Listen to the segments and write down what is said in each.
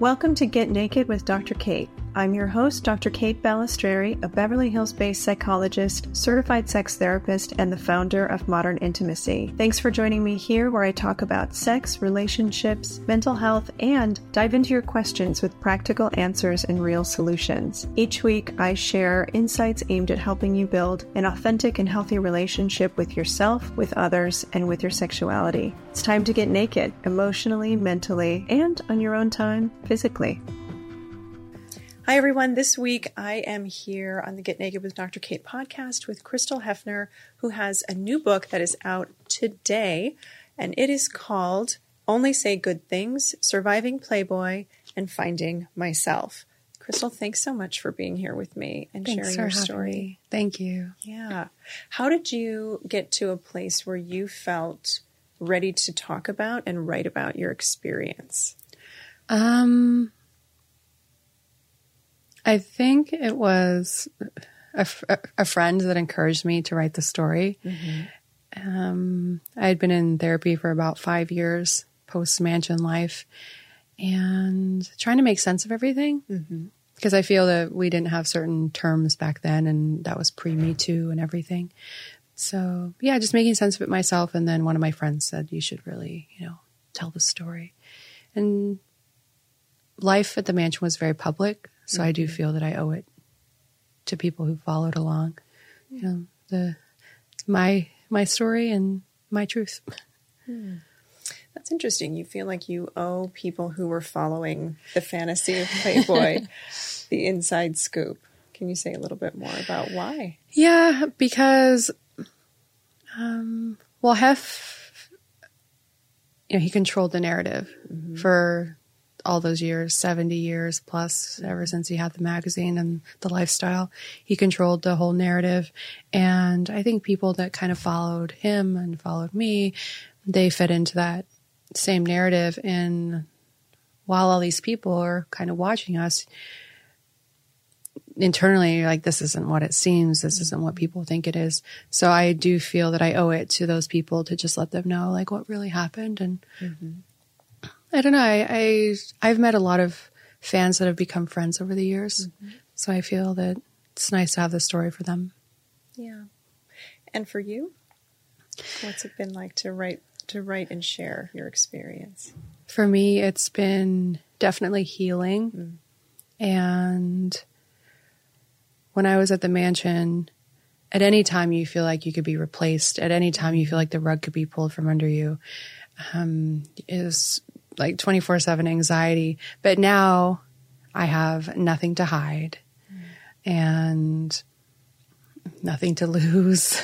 Welcome to Get Naked with Dr. Kate. I'm your host, Dr. Kate Balestrieri, a Beverly Hills based psychologist, certified sex therapist, and the founder of Modern Intimacy. Thanks for joining me here, where I talk about sex, relationships, mental health, and dive into your questions with practical answers and real solutions. Each week, I share insights aimed at helping you build an authentic and healthy relationship with yourself, with others, and with your sexuality. It's time to get naked, emotionally, mentally, and on your own time, physically. Hi, everyone. This week I am here on the Get Naked with Dr. Kate podcast with Crystal Hefner, who has a new book that is out today, and it is called Only Say Good Things Surviving Playboy and Finding Myself. Crystal, thanks so much for being here with me and thanks sharing your story. Me. Thank you. Yeah. How did you get to a place where you felt ready to talk about and write about your experience? Um, I think it was a, a friend that encouraged me to write the story. Mm-hmm. Um, I had been in therapy for about five years post mansion life and trying to make sense of everything. Mm-hmm. Because I feel that we didn't have certain terms back then, and that was pre Me Too and everything. So, yeah, just making sense of it myself. And then one of my friends said, You should really, you know, tell the story. And life at the mansion was very public. So mm-hmm. I do feel that I owe it to people who followed along. You know, the my my story and my truth. Hmm. That's interesting. You feel like you owe people who were following the fantasy of Playboy the inside scoop. Can you say a little bit more about why? Yeah, because um well Hef you know, he controlled the narrative mm-hmm. for all those years 70 years plus ever since he had the magazine and the lifestyle he controlled the whole narrative. And i think people that kind of followed him and followed me they fit into that same narrative. And while all these people are kind of watching us internally like this isn't what it seems. This isn't what people think it is. So i do feel that i owe it to those people to just let them know like what really happened and mm-hmm. I don't know. I, I I've met a lot of fans that have become friends over the years, mm-hmm. so I feel that it's nice to have the story for them. Yeah, and for you, what's it been like to write to write and share your experience? For me, it's been definitely healing, mm. and when I was at the mansion. At any time you feel like you could be replaced, at any time you feel like the rug could be pulled from under you, um, is like 24 7 anxiety. But now I have nothing to hide mm. and nothing to lose.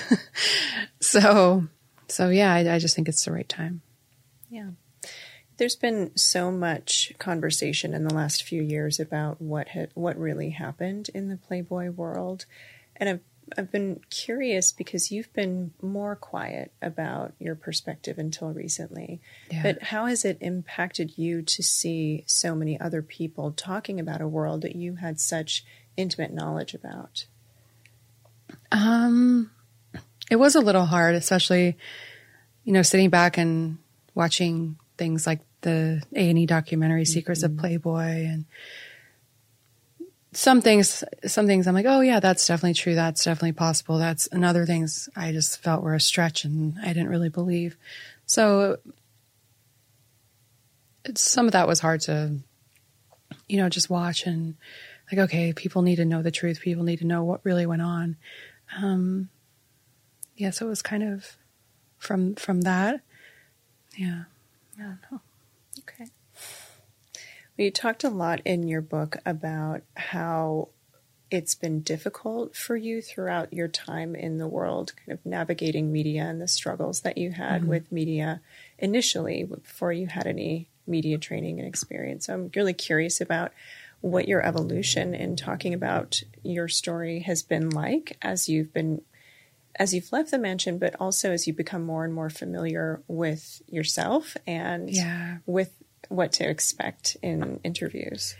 so, so yeah, I, I just think it's the right time. Yeah. There's been so much conversation in the last few years about what ha- what really happened in the Playboy world, and I've I've been curious because you've been more quiet about your perspective until recently. Yeah. But how has it impacted you to see so many other people talking about a world that you had such intimate knowledge about? Um, it was a little hard, especially, you know, sitting back and watching things like the A and E documentary "Secrets mm-hmm. of Playboy" and some things, some things I'm like, oh yeah, that's definitely true. That's definitely possible. That's and other things I just felt were a stretch and I didn't really believe. So some of that was hard to, you know, just watch and like, okay, people need to know the truth. People need to know what really went on. Um, yeah, so it was kind of from from that. Yeah, I don't know. Well, you talked a lot in your book about how it's been difficult for you throughout your time in the world, kind of navigating media and the struggles that you had mm-hmm. with media initially before you had any media training and experience. So I'm really curious about what your evolution in talking about your story has been like as you've been as you've left the mansion, but also as you become more and more familiar with yourself and yeah. with what to expect in interviews.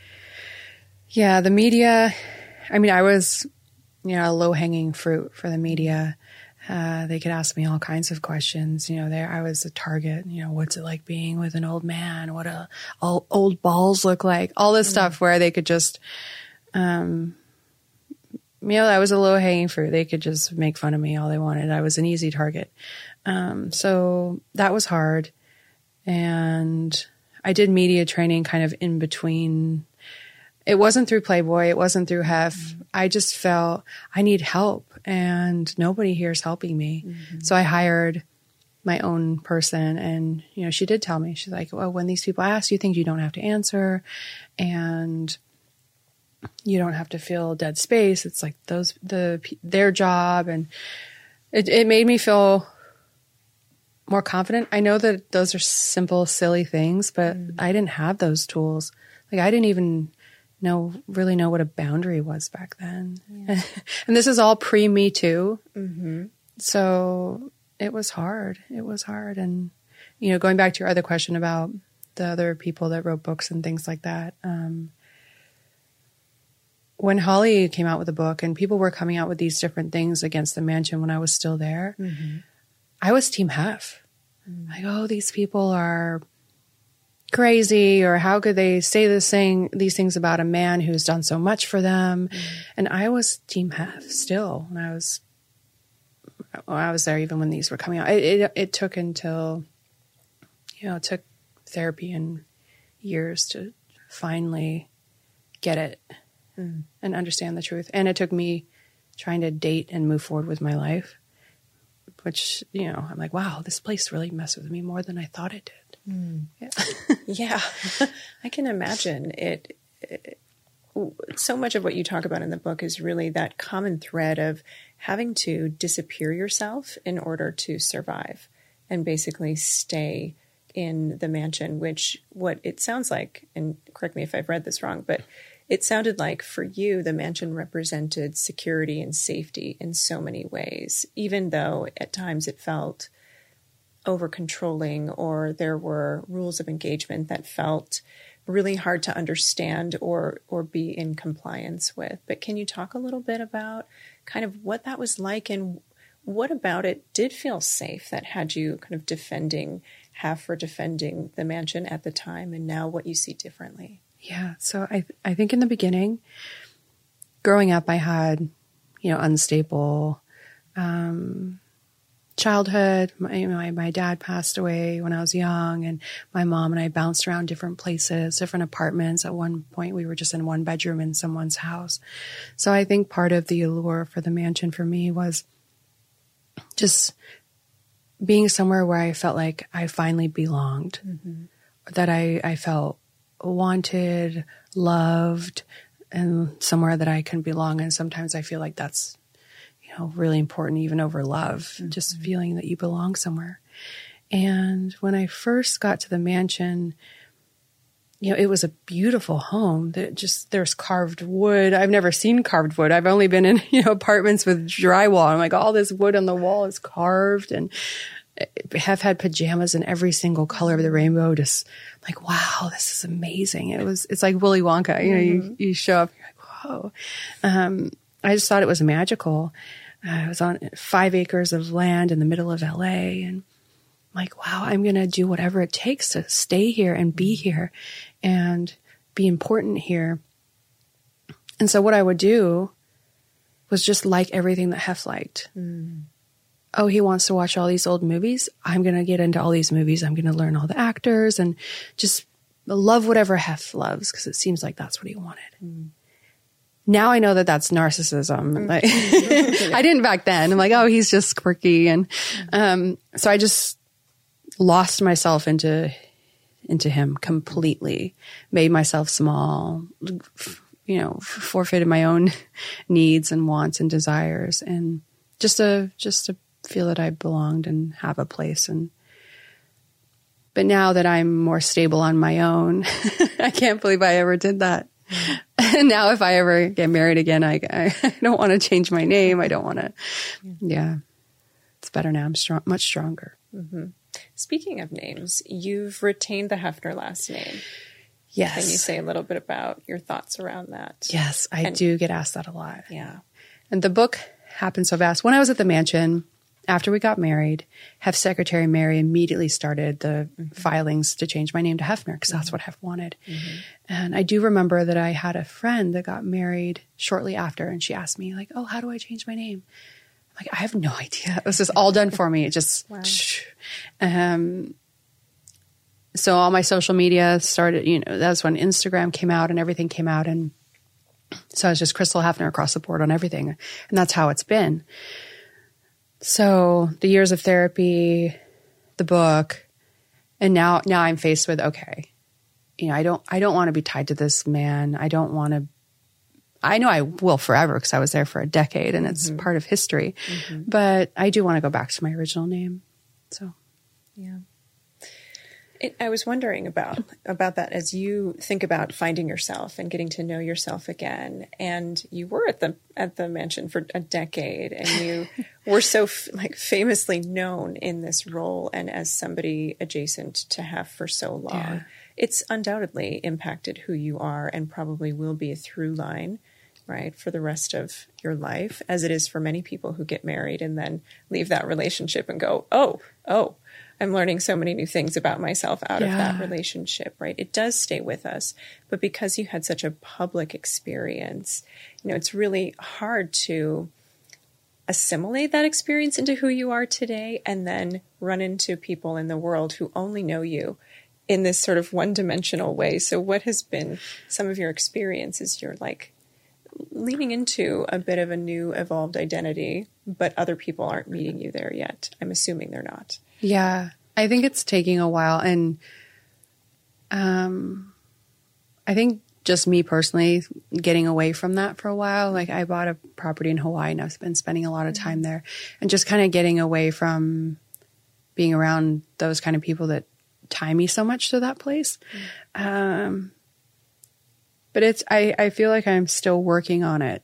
Yeah, the media. I mean, I was, you know, a low hanging fruit for the media. Uh, they could ask me all kinds of questions. You know, there I was a target. You know, what's it like being with an old man? What a all, old balls look like? All this stuff where they could just, um, you know, that was a low hanging fruit. They could just make fun of me all they wanted. I was an easy target. Um, so that was hard, and I did media training kind of in between. It wasn't through Playboy. It wasn't through Hef. I just felt I need help and nobody here is helping me. Mm-hmm. So I hired my own person and you know she did tell me she's like well when these people ask you things you don't have to answer and you don't have to fill dead space it's like those the their job and it, it made me feel more confident i know that those are simple silly things but mm. i didn't have those tools like i didn't even know really know what a boundary was back then. Yeah. and this is all pre Me Too. Mm-hmm. So it was hard. It was hard. And, you know, going back to your other question about the other people that wrote books and things like that. Um, when Holly came out with a book and people were coming out with these different things against the mansion when I was still there, mm-hmm. I was Team Hef. Mm-hmm. Like, oh, these people are crazy or how could they say this thing these things about a man who's done so much for them mm. and i was team Hef still when i was well, i was there even when these were coming out it, it, it took until you know it took therapy and years to finally get it mm. and understand the truth and it took me trying to date and move forward with my life which you know i'm like wow this place really messed with me more than i thought it did Mm. Yeah. yeah. I can imagine it, it, So much of what you talk about in the book is really that common thread of having to disappear yourself in order to survive and basically stay in the mansion, which what it sounds like, and correct me if I've read this wrong, but it sounded like for you, the mansion represented security and safety in so many ways, even though at times it felt over controlling or there were rules of engagement that felt really hard to understand or or be in compliance with. But can you talk a little bit about kind of what that was like and what about it did feel safe that had you kind of defending Hef for defending the mansion at the time and now what you see differently? Yeah. So I I think in the beginning, growing up I had, you know, unstable um childhood. My, my, my dad passed away when I was young, and my mom and I bounced around different places, different apartments. At one point, we were just in one bedroom in someone's house. So I think part of the allure for the mansion for me was just being somewhere where I felt like I finally belonged, mm-hmm. that I, I felt wanted, loved, and somewhere that I can belong. And sometimes I feel like that's you know, really important even over love, mm-hmm. just feeling that you belong somewhere. And when I first got to the mansion, you know, it was a beautiful home that just there's carved wood. I've never seen carved wood. I've only been in, you know, apartments with drywall. I'm like, all this wood on the wall is carved and have had pajamas in every single color of the rainbow. Just like, wow, this is amazing. It was, it's like Willy Wonka. You know, mm-hmm. you, you show up, you're like, whoa. Um, I just thought it was magical. I was on five acres of land in the middle of LA and I'm like, wow, I'm going to do whatever it takes to stay here and be here and be important here. And so what I would do was just like everything that Hef liked. Mm. Oh, he wants to watch all these old movies. I'm going to get into all these movies. I'm going to learn all the actors and just love whatever Hef loves because it seems like that's what he wanted. Mm now I know that that's narcissism. Mm. Like, I didn't back then. I'm like, oh, he's just quirky. And, um, so I just lost myself into, into him completely, made myself small, you know, forfeited my own needs and wants and desires and just to, just to feel that I belonged and have a place. And, but now that I'm more stable on my own, I can't believe I ever did that. And now if I ever get married again, I, I don't want to change my name. I don't want to. Yeah. It's better now. I'm strong, much stronger. Mm-hmm. Speaking of names, you've retained the Hefner last name. Yes. Can you say a little bit about your thoughts around that? Yes, I and, do get asked that a lot. Yeah. And the book happened so fast. When I was at the mansion, after we got married, have Secretary Mary immediately started the mm-hmm. filings to change my name to Hefner because that's what Hef wanted. Mm-hmm. And I do remember that I had a friend that got married shortly after, and she asked me like, "Oh, how do I change my name?" I'm like, I have no idea. This is all done for me. It just, wow. um, so all my social media started. You know, that's when Instagram came out and everything came out, and so I was just Crystal Hefner across the board on everything, and that's how it's been. So the years of therapy, the book, and now now I'm faced with okay, you know, I don't I don't want to be tied to this man. I don't want to I know I will forever because I was there for a decade and it's mm-hmm. part of history. Mm-hmm. But I do want to go back to my original name. So, yeah. It, I was wondering about about that as you think about finding yourself and getting to know yourself again. And you were at the at the mansion for a decade, and you were so f- like famously known in this role and as somebody adjacent to Hef for so long. Yeah. It's undoubtedly impacted who you are, and probably will be a through line right, for the rest of your life, as it is for many people who get married and then leave that relationship and go, oh, oh, I'm learning so many new things about myself out yeah. of that relationship, right? It does stay with us. But because you had such a public experience, you know, it's really hard to assimilate that experience into who you are today and then run into people in the world who only know you in this sort of one dimensional way. So, what has been some of your experiences? You're like leaning into a bit of a new evolved identity, but other people aren't meeting you there yet. I'm assuming they're not. Yeah, I think it's taking a while, and um, I think just me personally getting away from that for a while. Like I bought a property in Hawaii, and I've been spending a lot of time there, and just kind of getting away from being around those kind of people that tie me so much to that place. Um, but it's I, I feel like I'm still working on it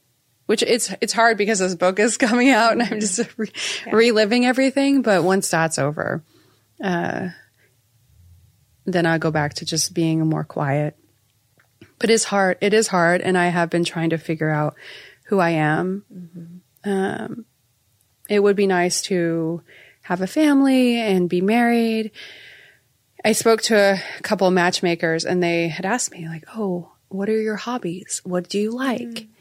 which it's it's hard because this book is coming out and I'm just re- yeah. reliving everything. But once that's over, uh, then I'll go back to just being more quiet. But it's hard. It is hard, and I have been trying to figure out who I am. Mm-hmm. Um, it would be nice to have a family and be married. I spoke to a couple of matchmakers, and they had asked me like, "Oh, what are your hobbies? What do you like?" Mm-hmm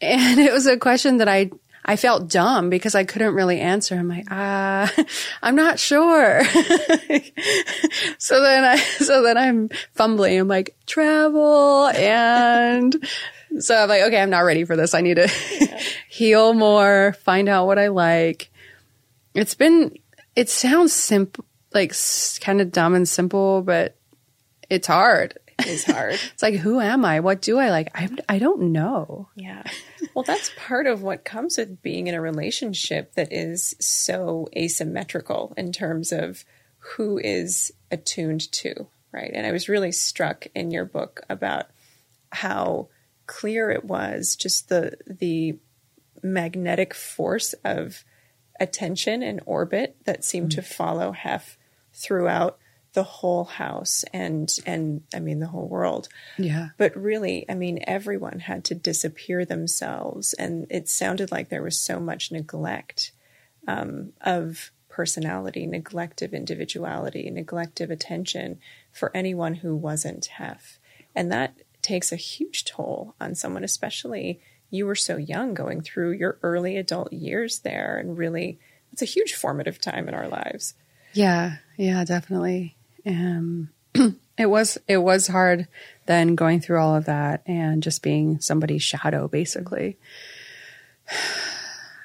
and it was a question that I I felt dumb because I couldn't really answer. I'm like, ah, uh, I'm not sure. so then I, so then I'm fumbling. I'm like, travel. And so I'm like, okay, I'm not ready for this. I need to yeah. heal more, find out what I like. It's been, it sounds simple, like kind of dumb and simple, but it's hard It's hard. it's like, who am I? What do I like? I, I don't know. Yeah. Well, that's part of what comes with being in a relationship that is so asymmetrical in terms of who is attuned to, right? And I was really struck in your book about how clear it was just the the magnetic force of attention and orbit that seemed mm-hmm. to follow Hef throughout the whole house and and I mean the whole world. Yeah. But really, I mean everyone had to disappear themselves and it sounded like there was so much neglect um, of personality, neglect of individuality, neglect of attention for anyone who wasn't Hef. And that takes a huge toll on someone, especially you were so young going through your early adult years there and really it's a huge formative time in our lives. Yeah, yeah, definitely. Um, it was it was hard then going through all of that and just being somebody's shadow basically.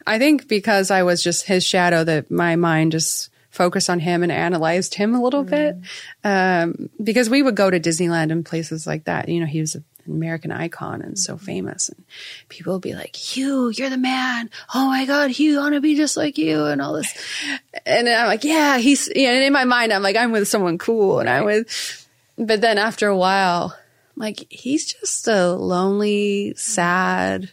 I think because I was just his shadow that my mind just focused on him and analyzed him a little mm. bit. Um, because we would go to Disneyland and places like that. You know, he was a American icon and so famous. And people will be like, Hugh, you're the man. Oh my God, Hugh, I want to be just like you and all this. And I'm like, yeah, he's, you know, and in my mind, I'm like, I'm with someone cool and I'm with, but then after a while, I'm like, he's just a lonely, sad,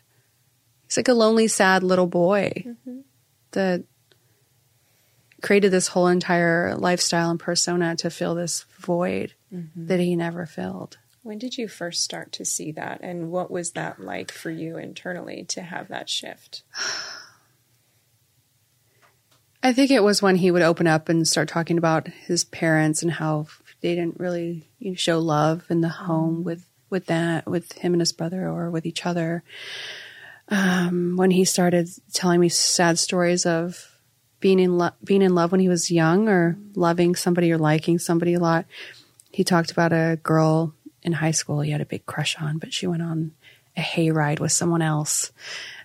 he's like a lonely, sad little boy mm-hmm. that created this whole entire lifestyle and persona to fill this void mm-hmm. that he never filled. When did you first start to see that? And what was that like for you internally to have that shift? I think it was when he would open up and start talking about his parents and how they didn't really show love in the home with with that with him and his brother or with each other. Um, when he started telling me sad stories of being in lo- being in love when he was young or loving somebody or liking somebody a lot. He talked about a girl in high school he had a big crush on, but she went on a hayride with someone else.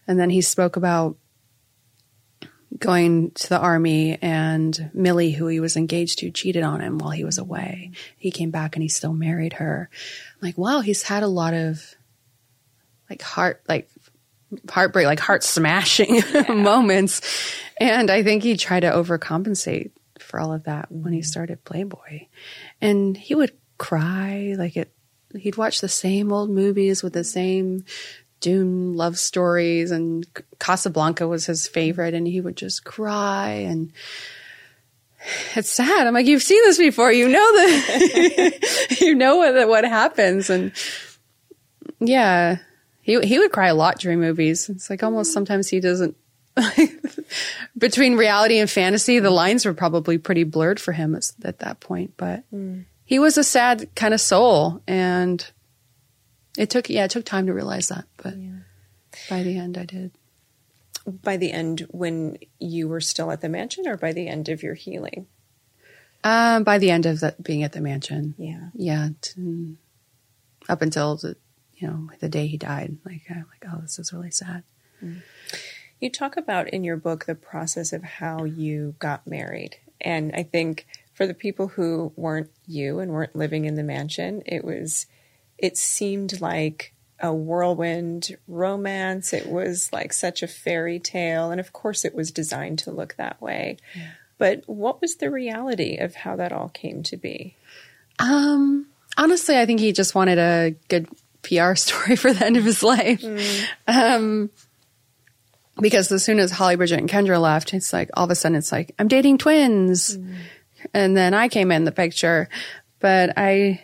And then he spoke about going to the army and Millie, who he was engaged to, cheated on him while he was away. He came back and he still married her. I'm like, wow, he's had a lot of like heart, like heartbreak, like heart smashing yeah. moments. And I think he tried to overcompensate for all of that when he mm. started Playboy. And he would cry like it, he'd watch the same old movies with the same Dune love stories and Casablanca was his favorite and he would just cry and it's sad. I'm like, you've seen this before. You know that you know what what happens and yeah, he he would cry a lot during movies. It's like almost sometimes he doesn't between reality and fantasy, the lines were probably pretty blurred for him at, at that point, but mm. He was a sad kind of soul and it took, yeah, it took time to realize that, but yeah. by the end, I did. By the end, when you were still at the mansion, or by the end of your healing? Um, by the end of the, being at the mansion. Yeah, yeah. To, up until the, you know, the day he died. Like, I'm like, oh, this is really sad. Mm. You talk about in your book the process of how you got married, and I think for the people who weren't you and weren't living in the mansion, it was it seemed like a whirlwind romance. It was like such a fairy tale. And of course, it was designed to look that way. Yeah. But what was the reality of how that all came to be? Um, honestly, I think he just wanted a good PR story for the end of his life. Mm. Um, because as soon as Holly Bridget and Kendra left, it's like all of a sudden it's like, I'm dating twins. Mm. And then I came in the picture. But I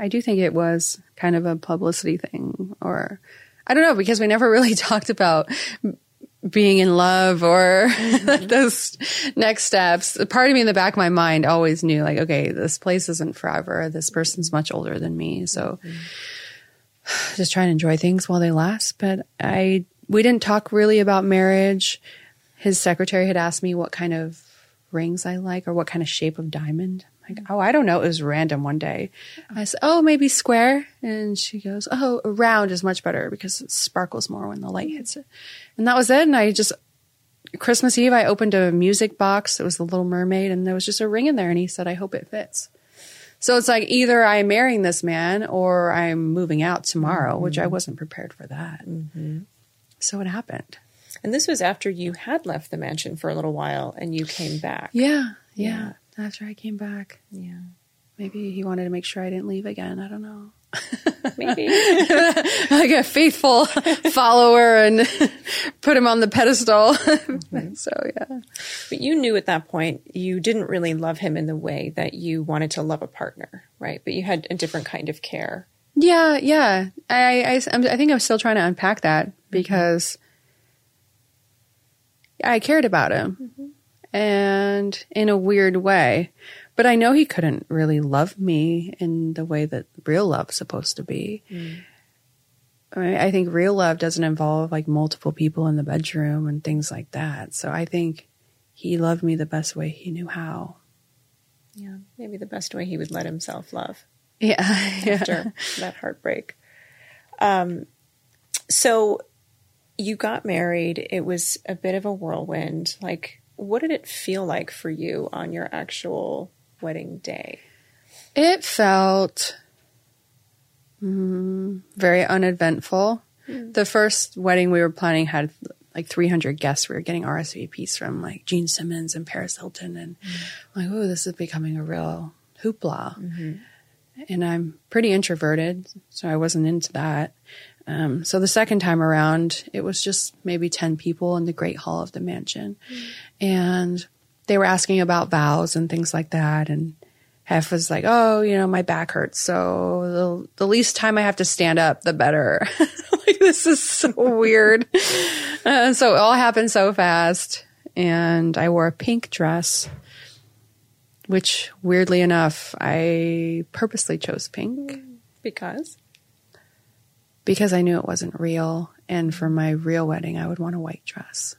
I do think it was kind of a publicity thing or I don't know because we never really talked about being in love or mm-hmm. those next steps. Part of me in the back of my mind always knew like, okay, this place isn't forever. This person's much older than me. So mm-hmm. just try and enjoy things while they last. But I, we didn't talk really about marriage. His secretary had asked me what kind of rings I like or what kind of shape of diamond like, oh, I don't know. It was random one day. I said, oh, maybe square. And she goes, oh, round is much better because it sparkles more when the light hits it. And that was it. And I just, Christmas Eve, I opened a music box. It was the Little Mermaid and there was just a ring in there. And he said, I hope it fits. So it's like either I'm marrying this man or I'm moving out tomorrow, mm-hmm. which I wasn't prepared for that. Mm-hmm. So it happened. And this was after you had left the mansion for a little while and you came back. Yeah. Yeah. yeah after I came back. Yeah. Maybe he wanted to make sure I didn't leave again. I don't know. Maybe. like a faithful follower and put him on the pedestal. Mm-hmm. so, yeah. But you knew at that point you didn't really love him in the way that you wanted to love a partner, right? But you had a different kind of care. Yeah, yeah. I, I, I think I'm still trying to unpack that because I cared about him. Mm-hmm and in a weird way. But I know he couldn't really love me in the way that real love's supposed to be. Mm. I, mean, I think real love doesn't involve like multiple people in the bedroom and things like that. So I think he loved me the best way he knew how. Yeah, maybe the best way he would let himself love. Yeah, after yeah. that heartbreak. Um, so you got married. It was a bit of a whirlwind. Like what did it feel like for you on your actual wedding day? It felt mm, very uneventful. Mm. The first wedding we were planning had like 300 guests. We were getting RSVPs from like Gene Simmons and Paris Hilton, and mm. like, oh, this is becoming a real hoopla. Mm-hmm. And I'm pretty introverted, so I wasn't into that. Um, so the second time around, it was just maybe 10 people in the Great Hall of the mansion. Mm. And they were asking about vows and things like that. And Hef was like, oh, you know, my back hurts. So the, the least time I have to stand up, the better. like, this is so weird. Uh, so it all happened so fast. and I wore a pink dress, which weirdly enough, I purposely chose pink Because? Because I knew it wasn't real. And for my real wedding, I would want a white dress.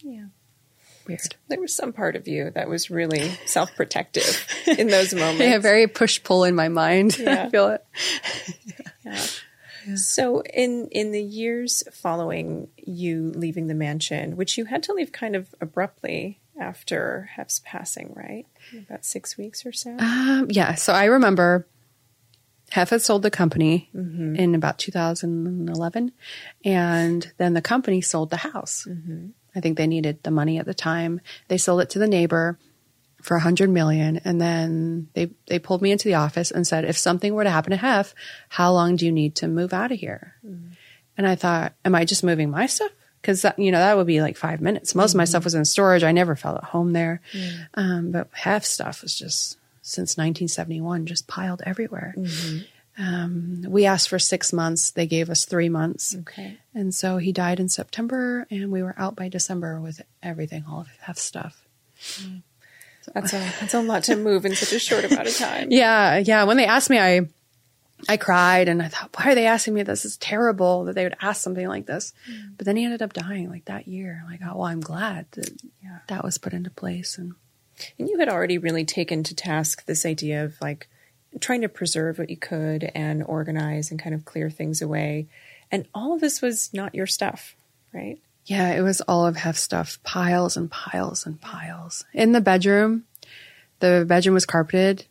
Yeah. Weird. There was some part of you that was really self protective in those moments. Yeah, very push pull in my mind. Yeah. I feel it. Yeah. So in in the years following you leaving the mansion, which you had to leave kind of abruptly after Hef's passing, right? About six weeks or so. Um, yeah. So I remember Hef had sold the company mm-hmm. in about 2011, and then the company sold the house. Mm-hmm. I think they needed the money at the time. They sold it to the neighbor for hundred million, and then they they pulled me into the office and said, "If something were to happen to Hef, how long do you need to move out of here?" Mm-hmm. And I thought, "Am I just moving my stuff?" Because uh, you know that would be like five minutes. Most of my stuff was in storage. I never felt at home there, um, but Hef stuff was just since 1971 just piled everywhere. Um, we asked for six months. They gave us three months. Okay. And so he died in September, and we were out by December with everything, all of Hef's stuff. That's a that's a lot to move in such a short amount of time. Yeah, yeah. When they asked me, I I cried and I thought, why are they asking me this? It's terrible that they would ask something like this. But then he ended up dying like that year. Like, oh, well, I'm glad that Yeah. that was put into place. And And you had already really taken to task this idea of like trying to preserve what you could and organize and kind of clear things away. And all of this was not your stuff, right? yeah, it was all of Hef's stuff, piles and piles and piles. In the bedroom, the bedroom was carpeted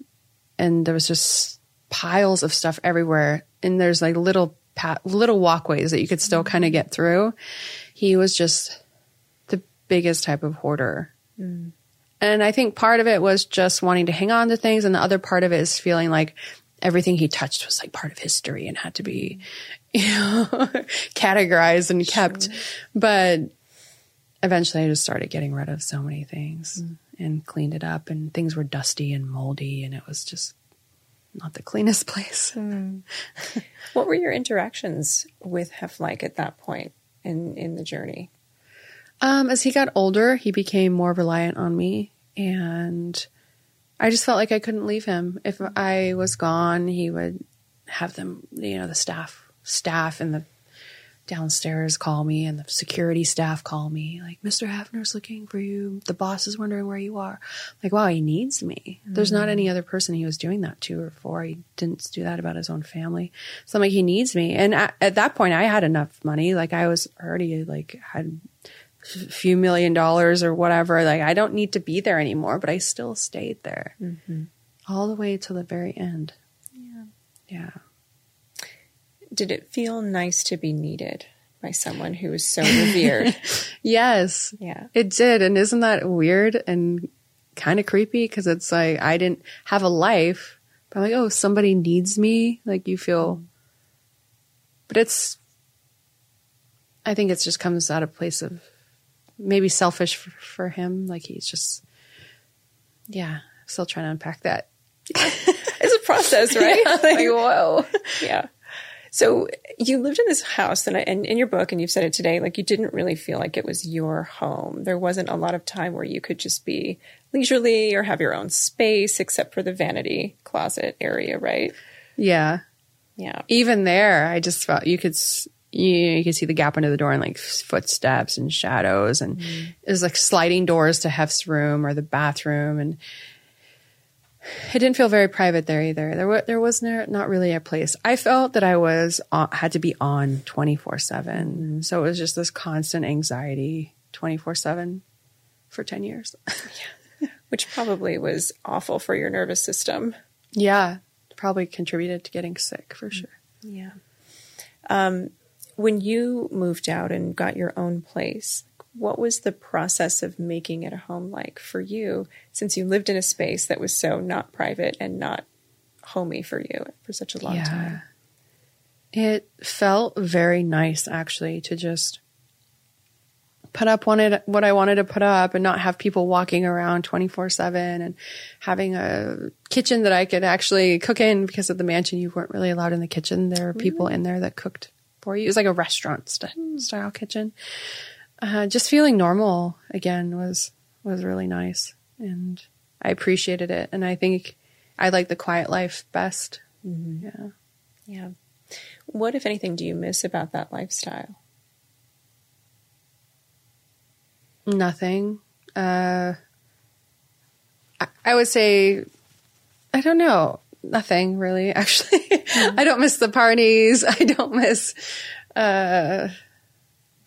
and there was just piles of stuff everywhere. And there's like little pat, little walkways that you could still kind of get through. He was just the biggest type of hoarder. Mm. And I think part of it was just wanting to hang on to things, and the other part of it is feeling like everything he touched was like part of history and had to be, you know, categorized and kept. But eventually I just started getting rid of so many things mm. and cleaned it up, and things were dusty and moldy, and it was just not the cleanest place. Hmm. What were your interactions with Hef like at that point in, in the journey? Um, as he got older, he became more reliant on me, and I just felt like I couldn't leave him. If I was gone, he would have them, you know, the staff, staff and the downstairs call me, and the security staff call me, like, "Mr. Hefner's looking for you. The boss is wondering where you are." Like, wow, he needs me. There's not any other person he was doing that to or for. He didn't do that about his own family. So I'm like, he needs me. And at, at that point, I had enough money. Like, I was already like had few million dollars or whatever. Like I don't need to be there anymore, but I still stayed there mm-hmm. all the way to the very end. Yeah. Yeah. Did it feel nice to be needed by someone who was so revered? Yes. yeah. It did. And isn't that weird and kind of creepy? Because it's like I didn't have a life, but I'm like, oh, somebody needs me. Like you feel, mm-hmm. but it's, I think it just comes out of place of maybe selfish for, for him. Like he's just, yeah, still trying to unpack that. It's a process, right? like, whoa. yeah. So you lived in this house, and, I- and in your book, and you've said it today, like you didn't really feel like it was your home. There wasn't a lot of time where you could just be leisurely or have your own space, except for the vanity closet area, right? Yeah. Yeah. even there, I just felt you could you, you could see the gap under the door and like footsteps and shadows, and it was like sliding doors to Hef's room or the bathroom, and it didn't feel very private there either. There was there was no, not really a place. I felt that I was on, had to be on twenty four seven, so it was just this constant anxiety twenty four seven for ten years. Which probably was awful for your nervous system. yeah, probably contributed to getting sick for sure. Yeah. Um, when you moved out and got your own place, what was the process of making it a home like for you since you lived in a space that was so not private and not homey for you for such a long time? It felt very nice actually to just put up wanted what I wanted to put up and not have people walking around 24/7 and having a kitchen that I could actually cook in because of the mansion. You weren't really allowed in the kitchen. There were people in there that cooked for you it was like a restaurant st- style kitchen Uh, just feeling normal again was was really nice, and I appreciated it. And I think I like the quiet life best. Mm-hmm. Yeah, yeah. What, if anything, do you miss about that lifestyle? Nothing. Uh, I, I would say, I don't know, nothing really. Actually, mm-hmm. I don't miss the parties. I don't miss. Uh,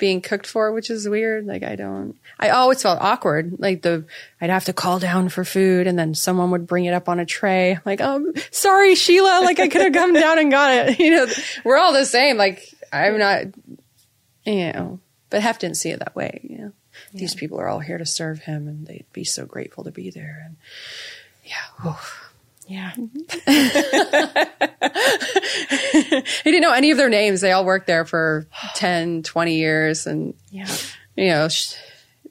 being cooked for, which is weird. Like I don't, I always felt awkward. Like the, I'd have to call down for food and then someone would bring it up on a tray. Like, um, sorry, Sheila, like I could have come down and got it. You know, we're all the same. Like I'm not, you know, but Hef didn't see it that way. You know, yeah. these people are all here to serve him and they'd be so grateful to be there. And yeah. Oof. Yeah. he didn't know any of their names. They all worked there for 10, 20 years. And, yeah. you know,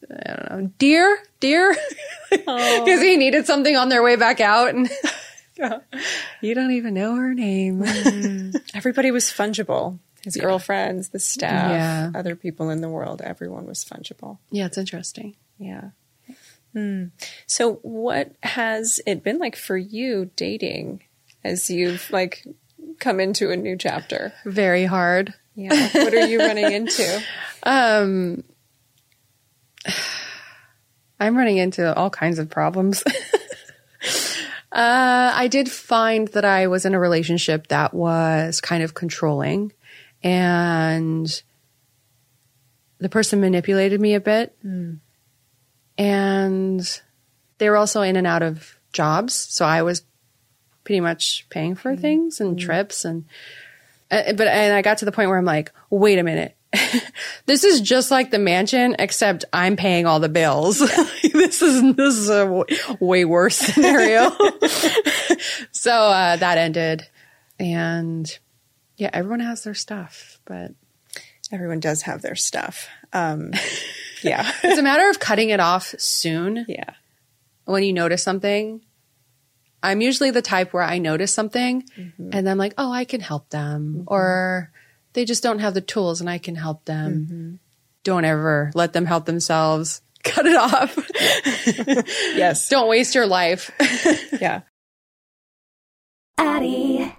I don't know, dear, dear, because he needed something on their way back out. And you don't even know her name. mm-hmm. Everybody was fungible. His yeah. girlfriends, the staff, yeah. other people in the world, everyone was fungible. Yeah, it's interesting. Yeah. Mm. So, what has it been like for you dating as you've like come into a new chapter? Very hard. Yeah. What are you running into? Um, I'm running into all kinds of problems. uh, I did find that I was in a relationship that was kind of controlling and the person manipulated me a bit. Mm. And they were also in and out of jobs. So I was pretty much paying for mm-hmm. things and mm-hmm. trips and, uh, but, and I got to the point where I'm like, wait a minute. this is just like the mansion, except I'm paying all the bills. Yeah. this is, this is a w- way worse scenario. so, uh, that ended and yeah, everyone has their stuff, but everyone does have their stuff. Um, yeah. it's a matter of cutting it off soon. Yeah. When you notice something, I'm usually the type where I notice something mm-hmm. and I'm like, oh, I can help them. Mm-hmm. Or they just don't have the tools and I can help them. Mm-hmm. Don't ever let them help themselves. Cut it off. yes. Don't waste your life. yeah. Addyi.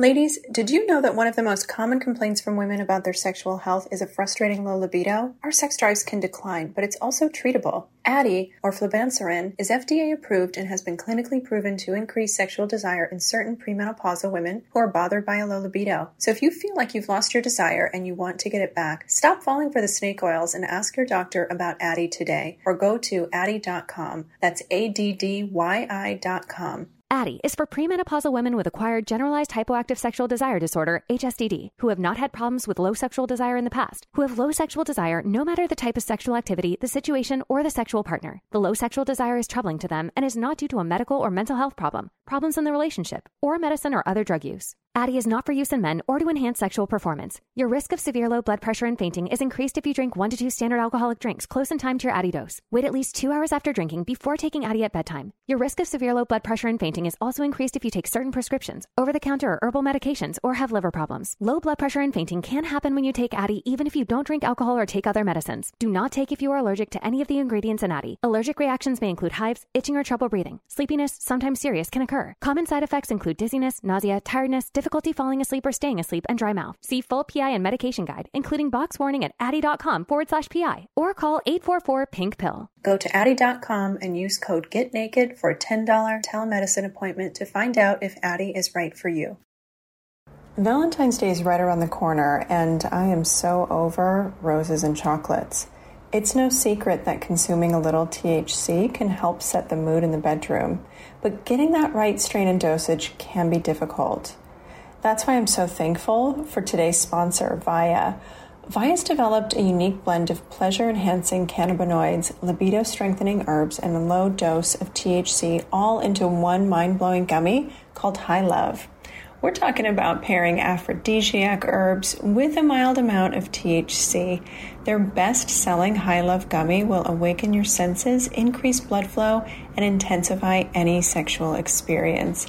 Ladies, did you know that one of the most common complaints from women about their sexual health is a frustrating low libido? Our sex drives can decline, but it's also treatable. Addyi, or flibanserin, is FDA approved and has been clinically proven to increase sexual desire in certain premenopausal women who are bothered by a low libido. So if you feel like you've lost your desire and you want to get it back, stop falling for the snake oils and ask your doctor about Addyi today, or go to addyi.com. That's A D D Y I.com. Addyi is for premenopausal women with acquired generalized hypoactive sexual desire disorder, HSDD, who have not had problems with low sexual desire in the past, who have low sexual desire no matter the type of sexual activity, the situation, or the sexual partner. The low sexual desire is troubling to them and is not due to a medical or mental health problem, problems in the relationship, or medicine or other drug use. Addyi is not for use in men or to enhance sexual performance. Your risk of severe low blood pressure and fainting is increased if you drink one to two standard alcoholic drinks close in time to your Addyi dose. Wait at least two hours after drinking before taking Addyi at bedtime. Your risk of severe low blood pressure and fainting is also increased if you take certain prescriptions, over the counter or herbal medications, or have liver problems. Low blood pressure and fainting can happen when you take Addyi even if you don't drink alcohol or take other medicines. Do not take if you are allergic to any of the ingredients in Addyi. Allergic reactions may include hives, itching, or trouble breathing. Sleepiness, sometimes serious, can occur. Common side effects include dizziness, nausea, tiredness, difficulty falling asleep or staying asleep, and dry mouth. See full PI and medication guide, including box warning at addyi.com forward slash PI or call 844 pink pill. Go to addyi.com and use code GETNAKED for a $10 telemedicine appointment to find out if Addyi is right for you. Valentine's Day is right around the corner, and I am so over roses and chocolates. It's no secret that consuming a little THC can help set the mood in the bedroom, but getting that right strain and dosage can be difficult. That's why I'm so thankful for today's sponsor, Viia. Viia's developed a unique blend of pleasure enhancing cannabinoids, libido strengthening herbs, and a low dose of THC all into one mind blowing gummy called High Love. We're talking about pairing aphrodisiac herbs with a mild amount of THC. Their best selling High Love gummy will awaken your senses, increase blood flow, and intensify any sexual experience.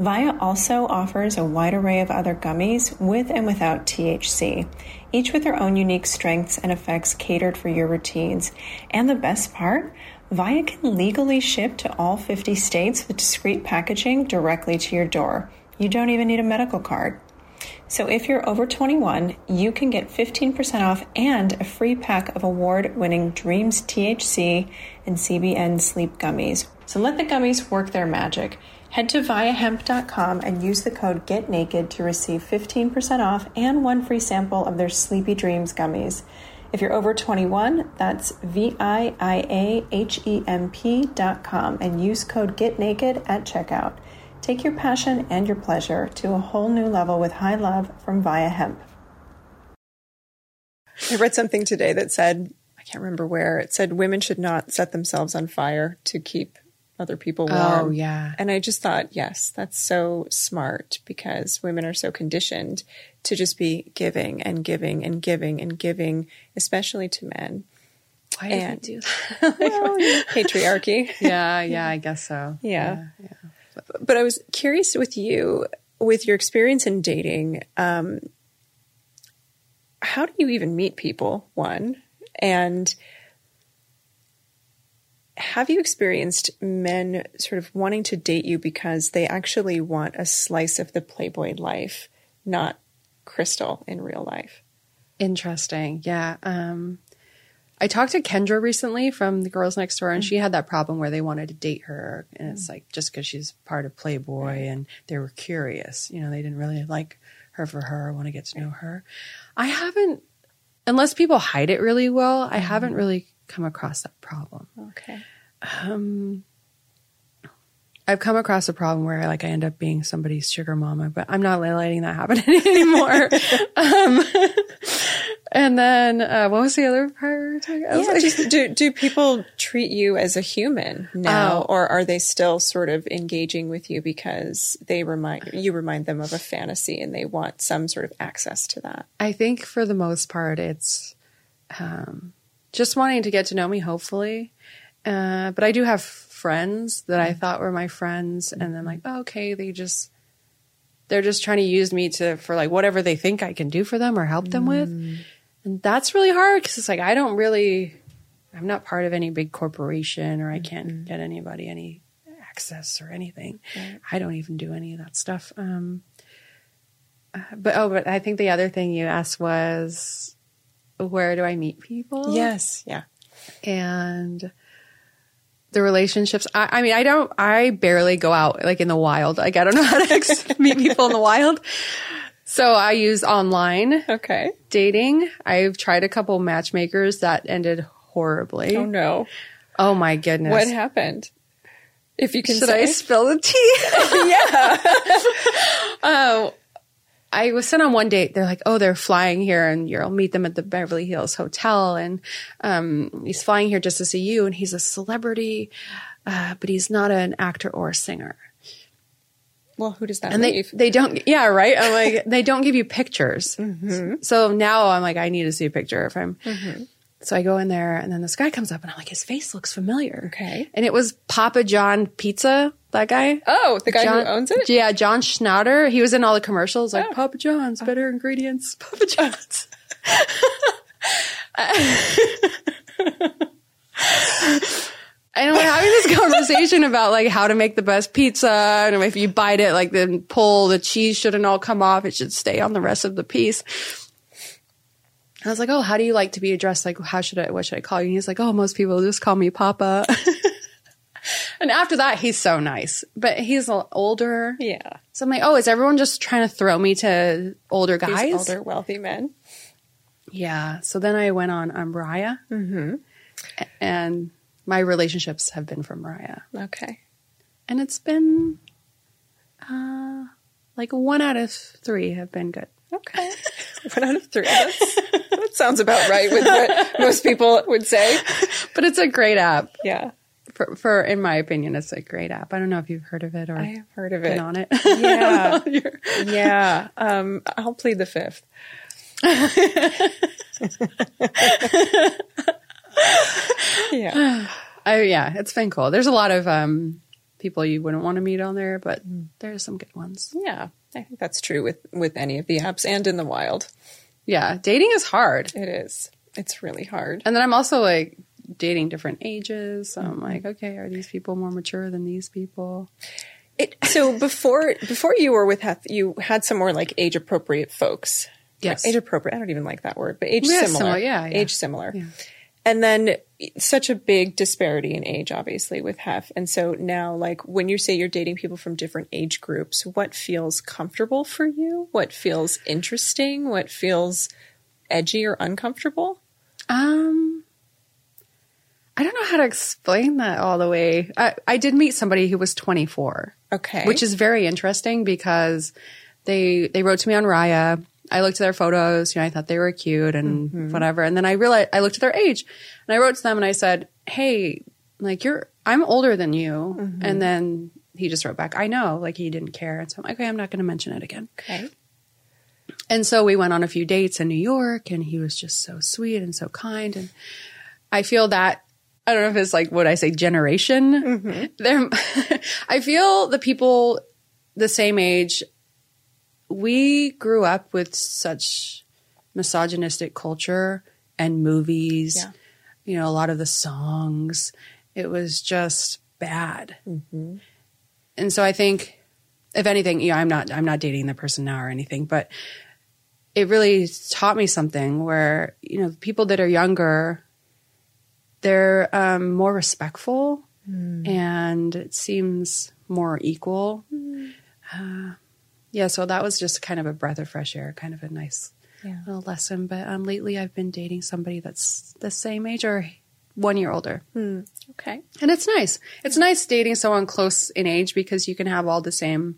Viia also offers a wide array of other gummies with and without THC, each with their own unique strengths and effects catered for your routines. And the best part? Viia can legally ship to all 50 states with discreet packaging directly to your door. You don't even need a medical card. So if you're over 21, you can get 15% off and a free pack of award winning Dreams THC and CBN sleep gummies. So let the gummies work their magic. Head to viiahemp.com and use the code GETNAKED to receive 15% off and one free sample of their Sleepy Dreams gummies. If you're over 21, that's V I I A H E M P.com and use code GETNAKED at checkout. Take your passion and your pleasure to a whole new level with high love from Viia Hemp. I read something today that said, I can't remember where, it said women should not set themselves on fire to keep other people oh, warm. Oh, yeah. And I just thought, yes, that's so smart because women are so conditioned to just be giving and giving and giving and giving, especially to men. Why And- do they do that? Patriarchy. yeah, yeah, I guess so. Yeah. But I was curious with you, with your experience in dating, um, how do you even meet people? One, and have you experienced men sort of wanting to date you because they actually want a slice of the Playboy life, not Crystal in real life? Interesting. Yeah. Um, I talked to Kendra recently from the Girls Next Door, and she had that problem where they wanted to date her, and it's like just because she's part of Playboy, and they were curious. You know, they didn't really like her for her, or want to get to know her. I haven't, unless people hide it really well. I haven't really come across that problem. Okay. I've come across a problem where like I end up being somebody's sugar mama, but I'm not letting that happen anymore. um, and then uh, what was the other part? we were talking- I was Yeah, like- just, do do people treat you as a human now, Oh. or are they still sort of engaging with you because they remind you remind them of a fantasy and they want some sort of access to that? I think for the most part, it's um, just wanting to get to know me, hopefully. Uh, but I do have friends that I thought were my friends, and then like, oh, okay, they just they're just trying to use me to for like whatever they think I can do for them or help them with, and that's really hard because it's like I don't really, I'm not part of any big corporation, or I can't get anybody any access or anything. I don't even do any of that stuff. Um, but oh, but I think the other thing you asked was where do I meet people? Yes, yeah. and the relationships. I, I mean, I don't. I barely go out like in the wild. Like I don't know how to meet people in the wild. So I use online Okay. dating. I've tried a couple matchmakers that ended horribly. Oh no, Oh my goodness! what happened? If you can Should say, I spill the tea? yeah. Oh, I was sent on one date. They're like, oh, they're flying here and you'll meet them at the Beverly Hills Hotel. And um, he's flying here just to see you. And he's a celebrity, uh, but he's not an actor or a singer. Well, who does that And they, leave? they don't, yeah, right. I'm like, they don't give you pictures. Mm-hmm. So now I'm like, I need to see a picture if I'm. Mm-hmm. So I go in there and then this guy comes up and I'm like, his face looks familiar. Okay. And it was Papa John Pizza, that guy. oh, the guy John, who owns it. Yeah, John Schnatter. He was in all the commercials, like Oh. Papa John's, oh. better ingredients, Papa John's. And we're having this conversation about like how to make the best pizza, and if you bite it, like then pull the cheese shouldn't all come off; it should stay on the rest of the piece. I was like, "Oh, how do you like to be addressed? Like, how should I? What should I call you?" And he's like, "Oh, most people just call me Papa." and after that, he's so nice, but he's a- older. Yeah, So I'm like, oh, is everyone just trying to throw me to older these guys? older wealthy men. Yeah. So then I went on Umbraya, mm-hmm. and my relationships have been from Mariah, Okay. and it's been uh, like one out of three have been good. Okay. One out of three. That's, that sounds about right with what most people would say. But it's a great app. Yeah, For, for in my opinion, it's a great app. I don't know if you've heard of it or I have heard of been it. on it. Yeah. Yeah. Um, I'll plead the fifth. yeah. I, yeah, it's been cool. There's a lot of um, people you wouldn't want to meet on there, but there's some good ones. Yeah, I think that's true with with any of the apps and in the wild. Yeah, dating is hard. It is. It's really hard. And then I'm also like dating different ages. So I'm like, okay, are these people more mature than these people? It, so before before you were with Hef, you had some more like age appropriate folks. Yes. age appropriate. I don't even like that word, but age Yeah, similar. similar, yeah, yeah. age similar. And then such a big disparity in age, obviously, with Hef. And so now, like when you say you're dating people from different age groups, what feels comfortable for you? What feels interesting? What feels edgy or uncomfortable? Um, I don't know how to explain that all the way. I, I did meet somebody who was 24. Okay. which is very interesting because they they wrote to me on Raya. I looked at their photos, you know, I thought they were cute and mm-hmm. whatever. And then I realized I looked at their age and I wrote to them and I said, "Hey, like you're I'm older than you." Mm-hmm. And then he just wrote back, "I know." Like he didn't care. And so I'm like, "Okay, I'm not going to mention it again." okay. And so we went on a few dates in New York and he was just so sweet and so kind and I feel that I don't know if it's like what I say generation. Mm-hmm. There I feel the people the same age we grew up with such misogynistic culture and movies. Yeah. You know, a lot of the songs. It was just bad. And so I think if anything, you know, I'm not I'm not dating the person now or anything, but it really taught me something where, you know, people that are younger, they're um, more respectful and it seems more equal. Uh, yeah, so that was just kind of a breath of fresh air, kind of a nice Yeah. little lesson. But um, lately I've been dating somebody that's the same age or one year older. Okay. And it's nice. It's nice dating someone close in age because you can have all the same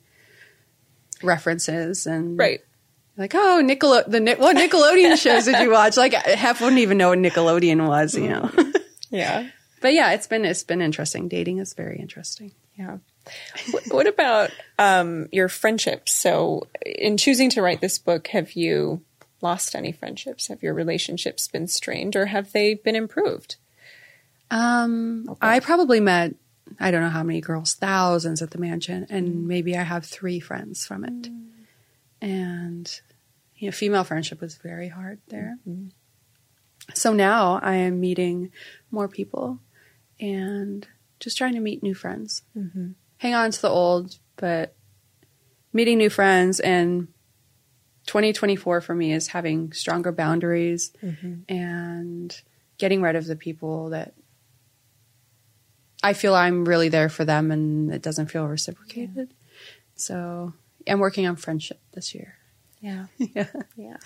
references and Right. like oh Nickelode the what Nickelodeon shows did you watch? Like Hef wouldn't even know what Nickelodeon was, you know. Yeah. but yeah, it's been it's been interesting. Dating is very interesting. Yeah. Wh- what about um, your friendships? So, in choosing to write this book, have you lost any friendships? Have your relationships been strained or have they been improved? Um, I probably met I don't know how many girls, thousands at the mansion, and maybe I have three friends from it. And you know, female friendship was very hard there. So now I am meeting more people and just trying to meet new friends. Hang on to the old, but meeting new friends and 2024 for me is having stronger boundaries mm-hmm. and getting rid of the people that I feel I'm really there for them and it doesn't feel reciprocated. So I'm working on friendship this year. Yeah. Yeah. Yeah.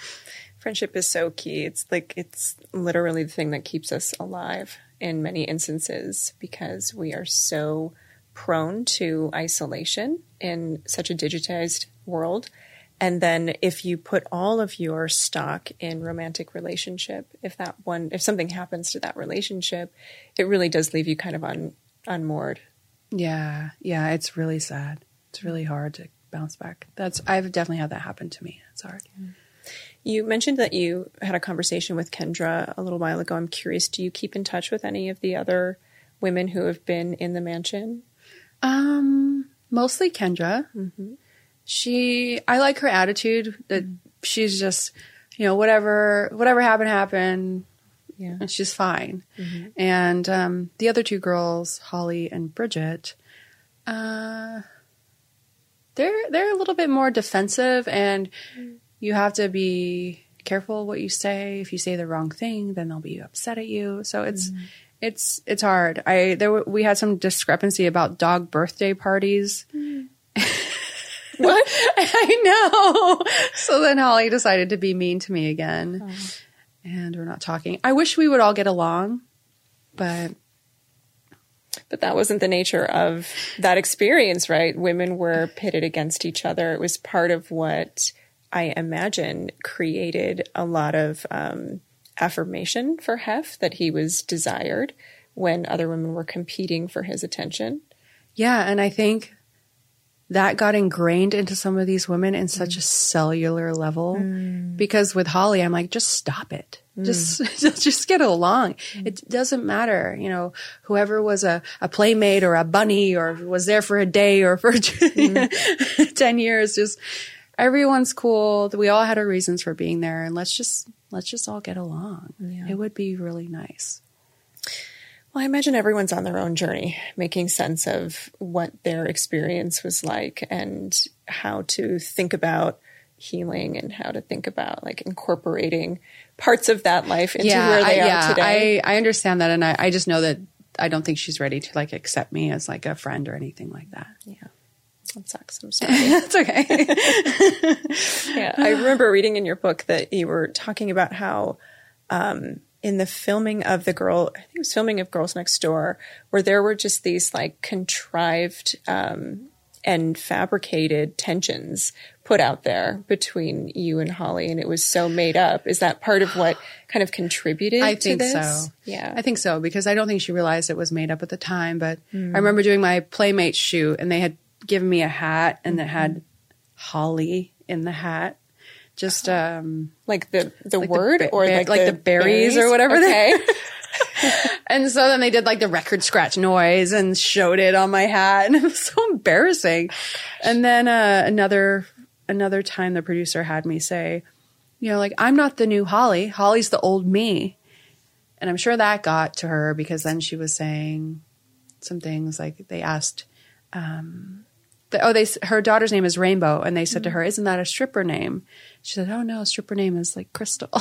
Friendship is so key. It's like, it's literally the thing that keeps us alive in many instances because we are so prone to isolation in such a digitized world. And then if you put all of your stock in romantic relationship, if that one, if something happens to that relationship, it really does leave you kind of un, unmoored. Yeah. Yeah. It's really sad. It's really hard to bounce back. That's, I've definitely had that happen to me. It's hard. You mentioned that you had a conversation with Kendra a little while ago. I'm curious, do you keep in touch with any of the other women who have been in the mansion? Um, mostly Kendra. She, I like her attitude that she's just, you know, whatever, whatever happened, happened. Yeah. and she's fine. And um, the other two girls, Holly and Bridget, uh, they're they're a little bit more defensive, and you have to be careful what you say. If you say the wrong thing, then they'll be upset at you. So it's it's it's hard. I there were, we had some discrepancy about dog birthday parties. What? I know. So then Holly decided to be mean to me again. And we're not talking. I wish we would all get along, but But that wasn't the nature of that experience, right? Women were pitted against each other. It was part of what I imagine created a lot of um, affirmation for Hef that he was desired when other women were competing for his attention. yeah, and I think that got ingrained into some of these women in such a cellular level. Mm. Because with Holly, I'm like, just stop it. Mm. Just, just get along. Mm. It doesn't matter, you know, whoever was a, a playmate or a bunny or was there for a day or for 10 years, just everyone's cool. We all had our reasons for being there and let's just, let's just all get along. It would be really nice. Well, I imagine everyone's on their own journey, making sense of what their experience was like and how to think about healing and how to think about like incorporating parts of that life into where they I, are yeah, today. I, I understand that. And I, I just know that I don't think she's ready to like accept me as like a friend or anything like that. yeah. That sucks. I'm sorry. That's okay. yeah. I remember reading in your book that you were talking about how um, in the filming of the girl, I think it was filming of Girls Next Door, where there were just these like contrived um, and fabricated tensions put out there between you and Holly, and it was so made up. Is that part of what kind of contributed I think so. Yeah. I think so because I don't think she realized it was made up at the time. But Hmm. I remember doing my Playmate shoot and they had given me a hat and it had Holly in the hat. Just um like the the Like word ba- or ba- like, like the berries or whatever they- Okay. and so then they did like the record scratch noise and showed it on my hat and it was so embarrassing. and then uh another another time the producer had me say, you know, like I'm not the new Holly. Holly's the old me. And I'm sure that got to her because then she was saying some things like they asked um the, oh they her daughter's name is Rainbow and they said to her, "Isn't that a stripper name?" She said, "Oh no, stripper name is like Crystal."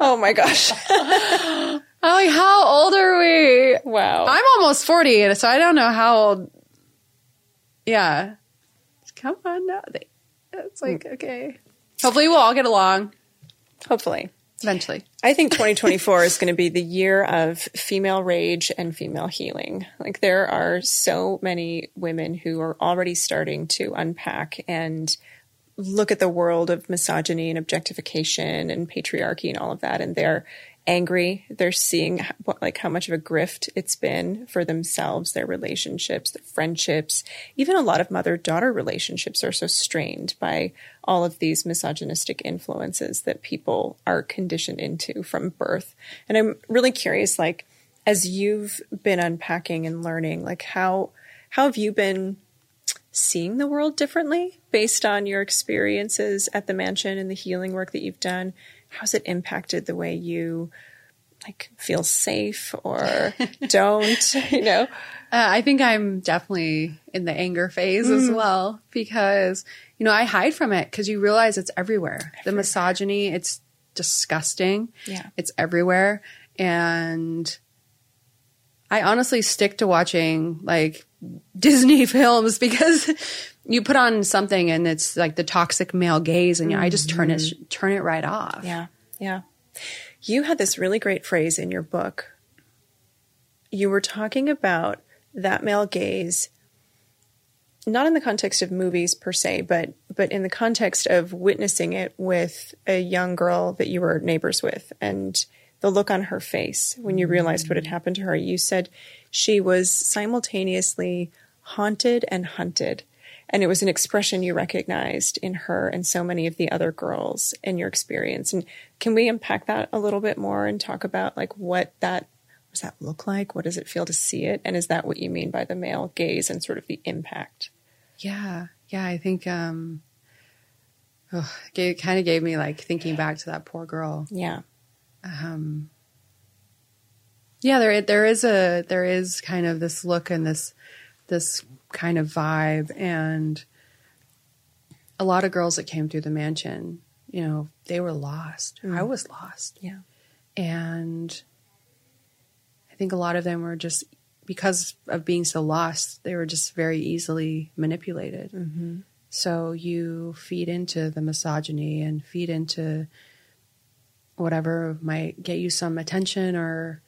oh my gosh. I'm like, "How old are we?" Wow. I'm almost 40, and so I don't know how old. Yeah. Come on now. They- It's like, mm. okay. Hopefully, we'll all get along Hopefully. Eventually. I think 2024 is going to be the year of female rage and female healing. Like there are so many women who are already starting to unpack and look at the world of misogyny and objectification and patriarchy and all of that and they're angry. They're seeing what like how much of a grift it's been for themselves their relationships their friendships. Even a lot of mother daughter relationships are so strained by all of these misogynistic influences that people are conditioned into from birth. And i'm really curious like as you've been unpacking and learning like how how have you been seeing the world differently based on your experiences at the mansion and the healing work that you've done? How's it impacted the way you like feel safe or don't, you know? Uh, I think I'm definitely in the anger phase as well because, you know, I hide from it because you realize it's everywhere. The misogyny, it's disgusting. Yeah. It's everywhere. And I honestly stick to watching like Disney films because you put on something and it's like the toxic male gaze and I just turn it, mm-hmm. turn it right off. Yeah. Yeah. You had this really great phrase in your book. You were talking about that male gaze not in the context of movies per se, but but in the context of witnessing it with a young girl that you were neighbors with and the look on her face when you realized what had happened to her. You said she was simultaneously haunted and hunted. And it was an expression you recognized in her and so many of the other girls in your experience. And can we unpack that a little bit more and talk about like what that what does that look like? What does it feel to see it? And is that what you mean by the male gaze and sort of the impact? Yeah, yeah. I think um, oh, it kind of gave me like thinking back to that poor girl. Yeah. Um, yeah, there there is a there is kind of this look and this this kind of vibe, and a lot of girls that came through the mansion, you know, they were lost. Mm. I was lost, Yeah. and I think a lot of them were just because of being so lost, they were just very easily manipulated. Mm-hmm. So you feed into the misogyny and feed into whatever might get you some attention or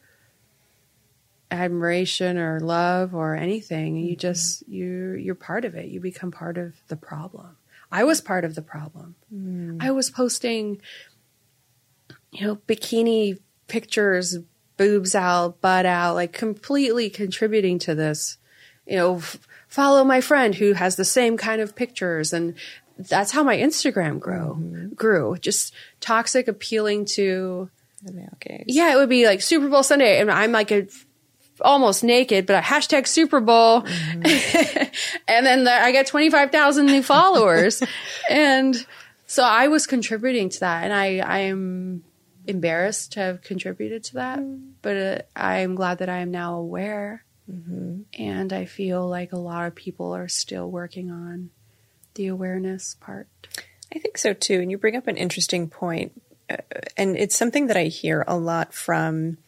admiration or love or anything. You just you you're part of it. You become part of the problem. I was part of the problem. Mm. I was posting you know bikini pictures, boobs out, butt out, like completely contributing to this, you know, f- follow my friend who has the same kind of pictures. And that's how my Instagram grew, mm-hmm. grew. Just toxic, appealing to, The male gaze. yeah, it would be like Super Bowl Sunday, and I'm like a, almost naked, but I hashtag Super Bowl, and then the, I five thousand new followers, and so I was contributing to that, and I I am embarrassed to have contributed to that, but uh, I'm glad that I am now aware, and I feel like a lot of people are still working on the awareness part. I think so too. And you bring up an interesting point, uh, and it's something that I hear a lot from.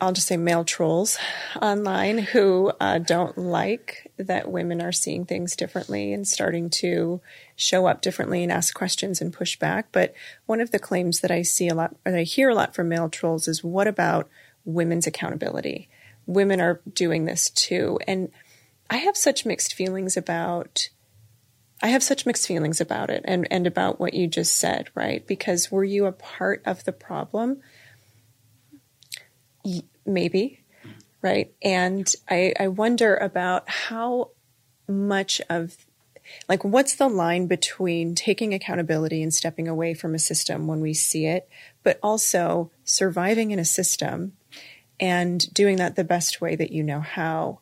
I'll just say male trolls online who uh, don't like that women are seeing things differently and starting to show up differently and ask questions and push back. But one of the claims that I see a lot, or that I hear a lot from male trolls, is what about women's accountability? Women are doing this too, and I have such mixed feelings about I have such mixed feelings about it and, and about what you just said, right? Because were you a part of the problem? Maybe, right? And I, I wonder about how much of, like, what's the line between taking accountability and stepping away from a system when we see it, but also surviving in a system and doing that the best way that you know how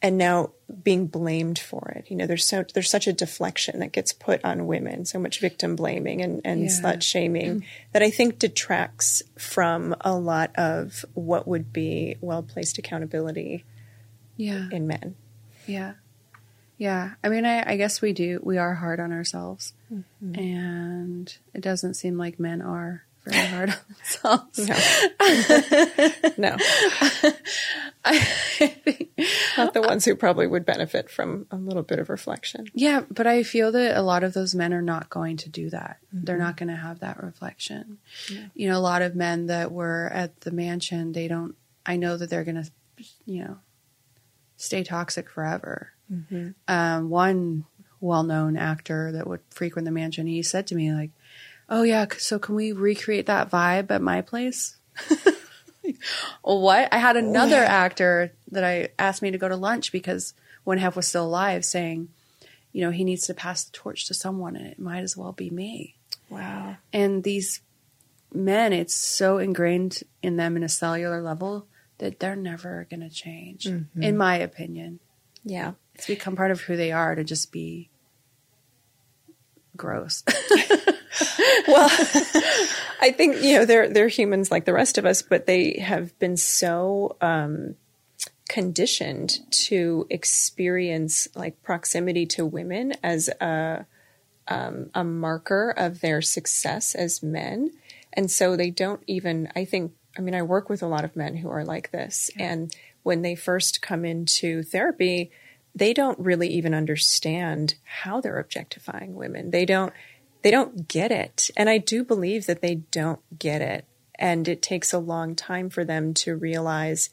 and now being blamed for it. You know, there's so there's such a deflection that gets put on women, so much victim blaming and, and Yeah. slut shaming mm-hmm. that I think detracts from a lot of what would be well placed accountability Yeah. in men. Yeah. Yeah. I mean, I, I guess we do. We are hard on ourselves. Mm-hmm. And it doesn't seem like men are very hard on themselves. No, not the ones who probably would benefit from a little bit of reflection. Yeah. But I feel that a lot of those men are not going to do that. They're not going to have that reflection. You know, a lot of men that were at the mansion, they don't, I know that they're going to, you know, stay toxic forever. Um, one well-known actor that would frequent the mansion, he said to me like, "Oh yeah, so can we recreate that vibe at my place?" what? I had another oh, actor that I asked me to go to lunch because one Hef was still alive, saying, "You know, he needs to pass the torch to someone, and it might as well be me." Wow. And these men, it's so ingrained in them in a cellular level that they're never going to change, mm-hmm. in my opinion. Yeah. It's become part of who they are to just be gross. Well, I think you know they're they're humans like the rest of us, but they have been so um, conditioned to experience like proximity to women as a um, a marker of their success as men, and so they don't even. I think. I mean, I work with a lot of men who are like this, and when they first come into therapy, they don't really even understand how they're objectifying women. They don't they don't get it. And I do believe that they don't get it. And it takes a long time for them to realize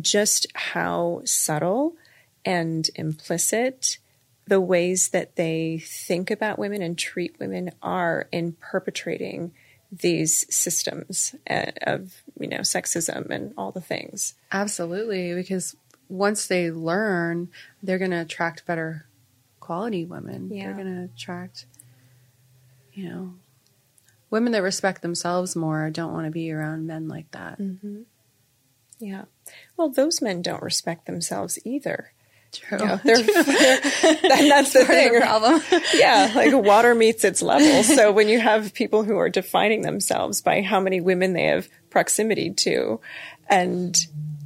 just how subtle and implicit the ways that they think about women and treat women are in perpetrating these systems uh, of, you know, sexism and all the things. Absolutely, because once they learn, they're going to attract better quality women. Yeah. They're going to attract, you know, women that respect themselves more don't want to be around men like that. Mm-hmm. Yeah. Well, those men don't respect themselves either. True. You know, they're, they're- and that's the thing. problem. yeah, like water meets its level. So when you have people who are defining themselves by how many women they have proximity to, and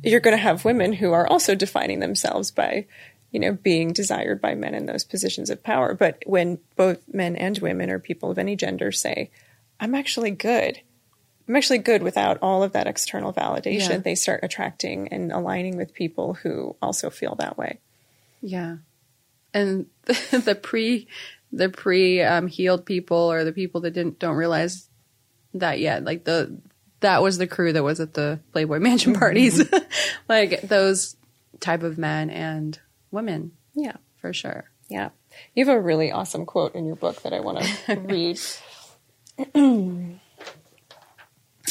you're going to have women who are also defining themselves by, you know, being desired by men in those positions of power. But when both men and women or people of any gender say, I'm actually good. I'm actually good without all of that external validation. Yeah. They start attracting and aligning with people who also feel that way. Yeah. And the pre the pre um, healed people or the people that didn't don't realize that yet. Like the that was the crew that was at the Playboy Mansion parties. like those type of men and women Yeah. for sure. Yeah. You have a really awesome quote in your book that I want to read.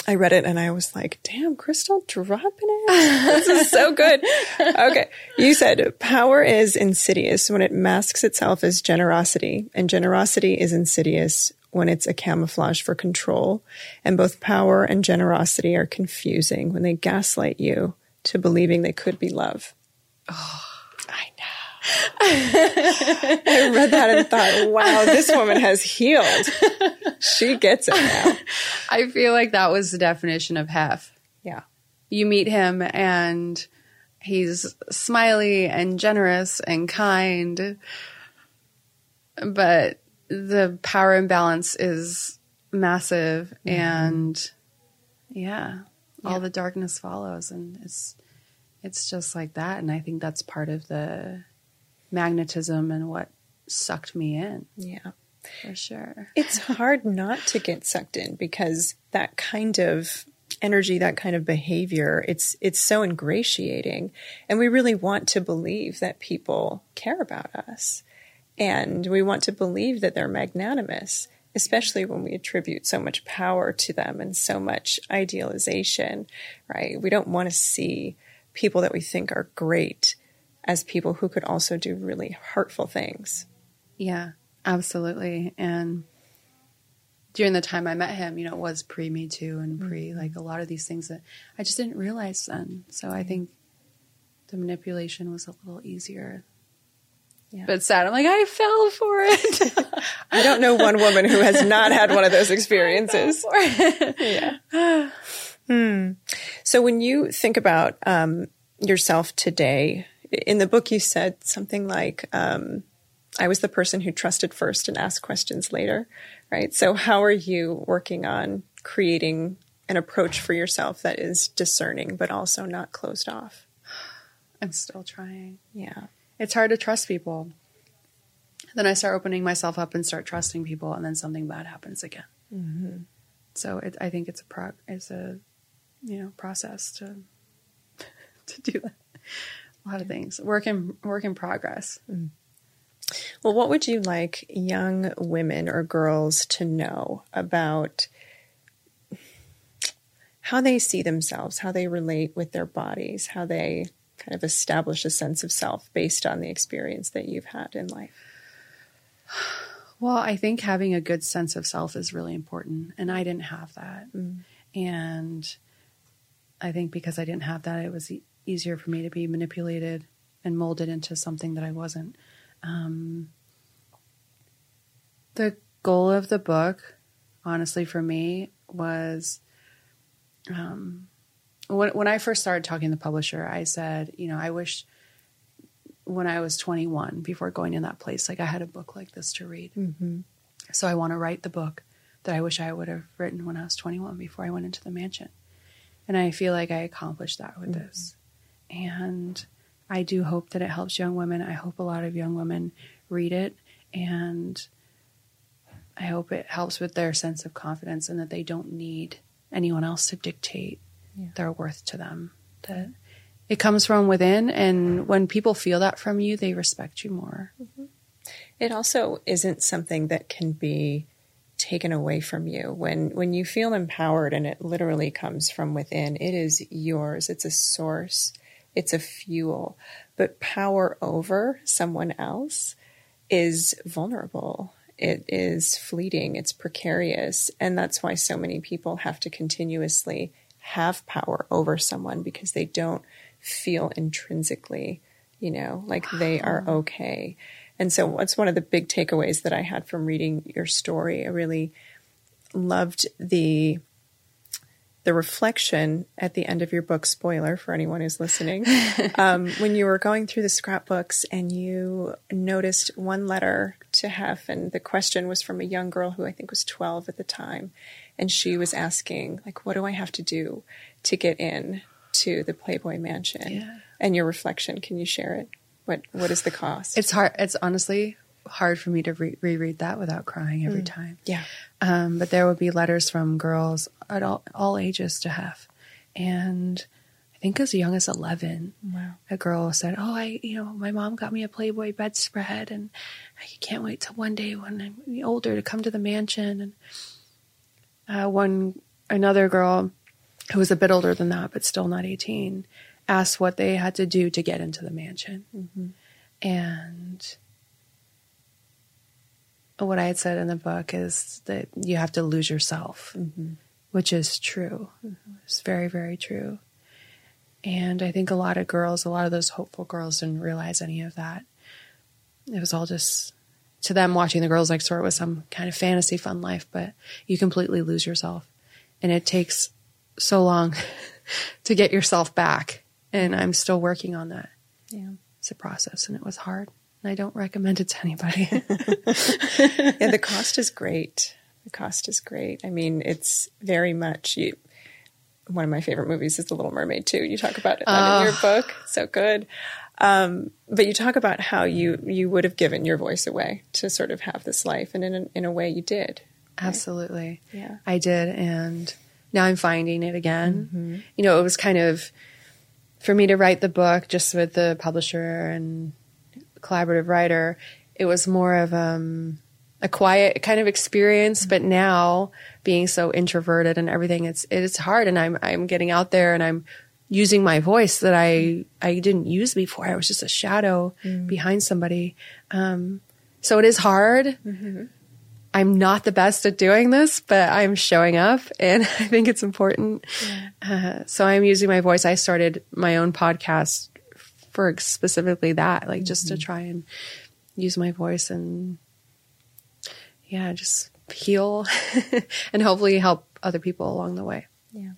I read it and I was like, damn, Crystal dropping it. This is so good. Okay. You said power is insidious when it masks itself as generosity, and generosity is insidious when it's a camouflage for control. And both power and generosity are confusing when they gaslight you to believing they could be love. Oh, I know. I read that and thought, wow, this woman has healed. She gets it now. I feel like that was the definition of Hef. Yeah. You meet him and he's smiley and generous and kind, but the power imbalance is massive mm-hmm. and yeah, all the darkness follows and it's it's just like that and I think that's part of the magnetism and what sucked me in. Yeah. For sure. It's hard not to get sucked in because that kind of energy, that kind of behavior, it's it's so ingratiating. And we really want to believe that people care about us. And we want to believe that they're magnanimous, especially when we attribute so much power to them and so much idealization, right? We don't want to see people that we think are great as people who could also do really hurtful things. Yeah, absolutely. And during the time I met him, you know, it was pre Me Too and pre mm-hmm. like a lot of these things that I just didn't realize then. So I think the manipulation was a little easier yeah. But sad. I'm like, I fell for it. I don't know one woman who has not had one of those experiences. yeah. hmm. So when you think about um, yourself today, in the book you said something like, um, I was the person who trusted first and asked questions later, right? So how are you working on creating an approach for yourself that is discerning, but also not closed off? I'm still trying. Yeah it's hard to trust people. Then I start opening myself up and start trusting people, and then something bad happens again. Mm-hmm. So it, I think it's a pro, it's a you know process to to do that. A lot of things work in work in progress. Mm. Well, what would you like young women or girls to know about how they see themselves, how they relate with their bodies, how they kind of establish a sense of self based on the experience that you've had in life? Well, I think having a good sense of self is really important. And I didn't have that. Mm. And I think because I didn't have that, it was e- easier for me to be manipulated and molded into something that I wasn't. Um, the goal of the book, honestly, for me, was um, when when I first started talking to the publisher, I said, you know, I wish when I was 21, before going in that place, like I had a book like this to read. Mm-hmm. So I want to write the book that I wish I would have written when I was 21 before I went into the mansion. And I feel like I accomplished that with mm-hmm. this. And I do hope that it helps young women. I hope a lot of young women read it and I hope it helps with their sense of confidence and that they don't need anyone else to dictate yeah. their worth to them. That it comes from within, and when people feel that from you, they respect you more. Mm-hmm. It also isn't something that can be taken away from you. When when you feel empowered and it literally comes from within it is yours. It's a source. It's a fuel. But power over someone else is vulnerable. It is fleeting. It's precarious. And that's why so many people have to continuously have power over someone because they don't feel intrinsically, you know, like wow. they are okay. And so what's one of the big takeaways that I had from reading your story? I really loved the the reflection at the end of your book spoiler for anyone who's listening um, when you were going through the scrapbooks and you noticed one letter to hef and the question was from a young girl who i think was 12 at the time and she was asking like what do i have to do to get in to the playboy mansion yeah. and your reflection can you share it what what is the cost it's hard it's honestly hard for me to re- reread that without crying every mm. time yeah um, but there would be letters from girls at all, all ages to Hef and I think as young as 11, wow. a girl said, Oh, I, you know, my mom got me a Playboy bedspread and I can't wait till one day when I'm older to come to the mansion. And uh, one another girl who was a bit older than that, but still not 18, asked what they had to do to get into the mansion. Mm-hmm. And what I had said in the book is that you have to lose yourself, mm-hmm. which is true. Mm-hmm. It's very, very true. And I think a lot of girls, a lot of those hopeful girls didn't realize any of that. It was all just to them watching the girls next door was some kind of fantasy fun life, but you completely lose yourself. And it takes so long to get yourself back. And I'm still working on that. Yeah. It's a process and it was hard. And I don't recommend it to anybody. yeah, the cost is great. The cost is great. I mean, it's very much you. One of my favorite movies is The Little Mermaid too. You talk about it in your book, so good. Um, but you talk about how you you would have given your voice away to sort of have this life, and in a, in a way, you did. Absolutely. Yeah. I did. And now I'm finding it again. You know, it was kind of for me to write the book just with the publisher and collaborative writer, it was more of um, a quiet kind of experience. But now being so introverted and everything, it's it's hard. And I'm I'm getting out there and I'm using my voice that I I didn't use before. I was just a shadow behind somebody. Um, so it is hard. I'm not the best at doing this, but I'm showing up and I think it's important. Uh, so I'm using my voice. I started my own podcast for specifically that, like just to try and use my voice and yeah, just heal and hopefully help other people along the way. Yeah.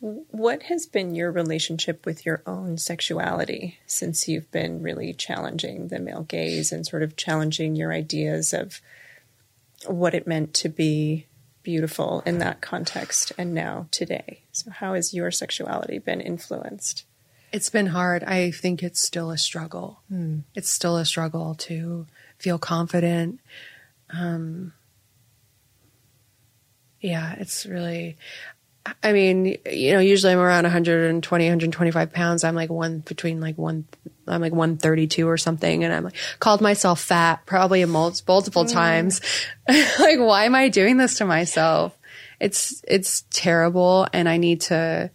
What has been your relationship with your own sexuality since you've been really challenging the male gaze and sort of challenging your ideas of what it meant to be beautiful in that context and now today? So, how has your sexuality been influenced? It's been hard. I think it's still a struggle. It's still a struggle to feel confident. Um, yeah, it's really, I mean, you know, usually I'm around 120, 125 pounds. I'm like one between like one, I'm like 132 or something. And I'm like, called myself fat probably mul- multiple times. like, why am I doing this to myself? It's, it's terrible. And I need to,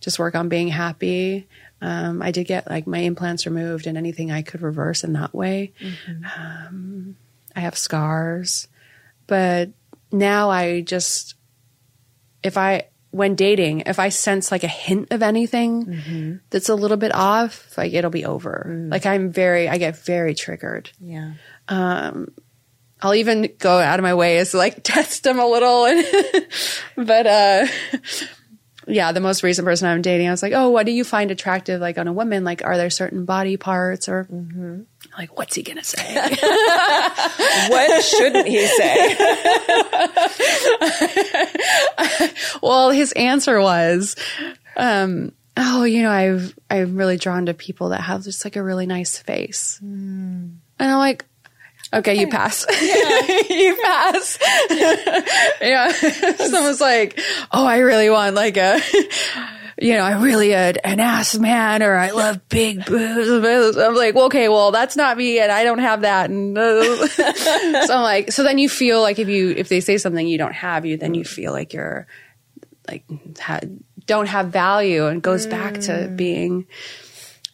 just work on being happy. Um, I did get like my implants removed and anything I could reverse in that way. Um, I have scars, but now I just, if I, when dating, if I sense like a hint of anything that's a little bit off, like it'll be over. Like I'm very, I get very triggered. Yeah. Um, I'll even go out of my way as like test them a little. And but uh yeah, the most recent person I'm dating, I was like, "Oh, what do you find attractive like on a woman? Like are there certain body parts or like what's he going to say?" What shouldn't he say? well, his answer was um oh, you know, I've I'm really drawn to people that have just like a really nice face. And I'm like, Okay, you pass. you pass. yeah. Someone's like, oh, I really want like a, you know, I really a, an ass man or I love big boobs. I'm like, well, okay, well, that's not me and I don't have that. And uh, so I'm like, so then you feel like if you, if they say something you don't have, you, then you feel like you're like, ha- don't have value and goes back to being,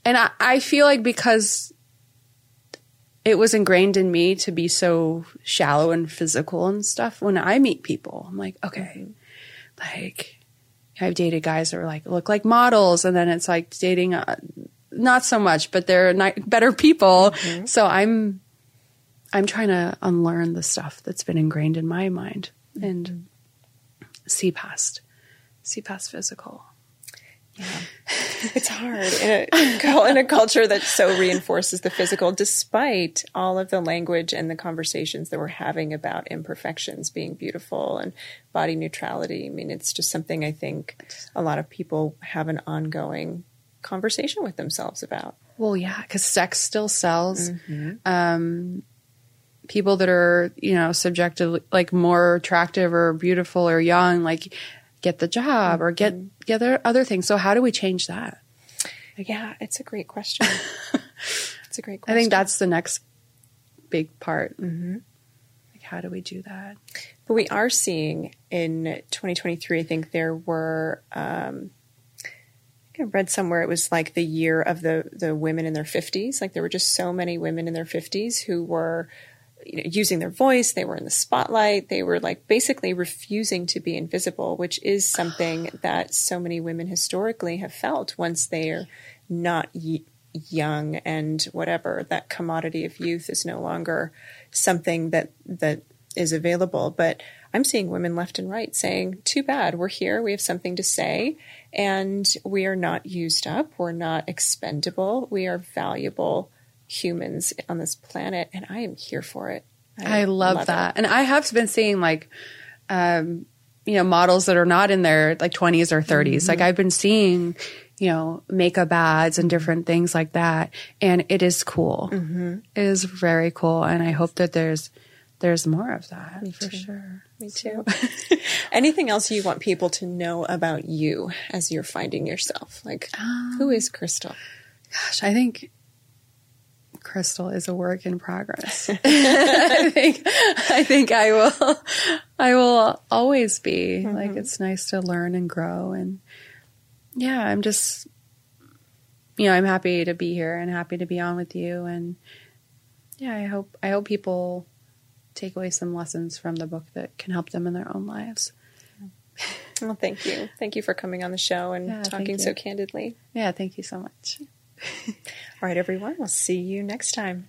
and I, I feel like because it was ingrained in me to be so shallow and physical and stuff. When I meet people, I'm like, okay, mm-hmm. like I've dated guys that are like look like models, and then it's like dating uh, not so much, but they're ni- better people. Mm-hmm. So I'm I'm trying to unlearn the stuff that's been ingrained in my mind and mm-hmm. see past see past physical. It's hard in a, in a culture that so reinforces the physical, despite all of the language and the conversations that we're having about imperfections being beautiful and body neutrality. I mean, it's just something I think a lot of people have an ongoing conversation with themselves about. Well, yeah, because sex still sells. Um, people that are, you know, subjectively like more attractive or beautiful or young, like get the job or get get other other things. So how do we change that? Yeah, it's a great question. it's a great question. I think that's the next big part. Like how do we do that? But we are seeing in 2023, I think there were, um, I read somewhere it was like the year of the, the women in their 50s. Like there were just so many women in their 50s who were you know, using their voice. They were in the spotlight. They were like basically refusing to be invisible, which is something that so many women historically have felt once they're not y- young and whatever. That commodity of youth is no longer something that that is available. But I'm seeing women left and right saying, "Too bad, we're here. We have something to say, and we are not used up. We're not expendable. We are valuable." Humans on this planet, and I am here for it. I, I love, love, that. It. And I have been seeing like, um, you know, models that are not in their like 20s or 30s. Mm-hmm. Like I've been seeing, you know, makeup ads and different things like that. And it is cool. Mm-hmm. It is very cool. And I hope that there's, there's more of that Me for too. sure. Me too. Anything else you want people to know about you as you're finding yourself? Like, um, who is Crystal? Gosh, I think Crystal is a work in progress. I think I think I will I will always be. Mm-hmm. Like it's nice to learn and grow and yeah, I'm just you know, I'm happy to be here and happy to be on with you and yeah, I hope I hope people take away some lessons from the book that can help them in their own lives. Well, thank you. Thank you for coming on the show and yeah, talking so candidly. Yeah, thank you so much. All right, everyone. We'll see you next time.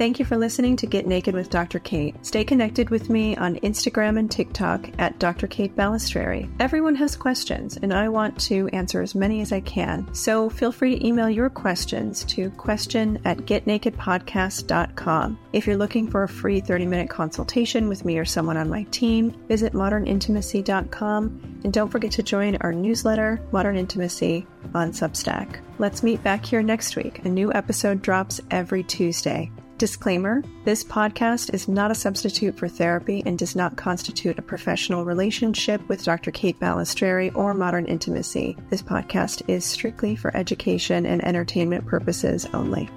Thank you for listening to Get Naked with Dr. Kate. Stay connected with me on Instagram and TikTok at Dr. Kate Balestrieri. Everyone has questions, and I want to answer as many as I can. So feel free to email your questions to question at getnakedpodcast.com. If you're looking for a free 30 minute consultation with me or someone on my team, visit modernintimacy.com and don't forget to join our newsletter, Modern Intimacy, on Substack. Let's meet back here next week. A new episode drops every Tuesday. Disclaimer This podcast is not a substitute for therapy and does not constitute a professional relationship with Dr. Kate Balestrieri or Modern Intimacy. This podcast is strictly for education and entertainment purposes only.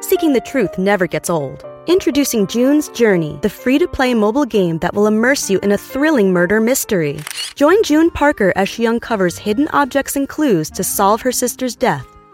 Seeking the truth never gets old. Introducing June's Journey, the free to play mobile game that will immerse you in a thrilling murder mystery. Join June Parker as she uncovers hidden objects and clues to solve her sister's death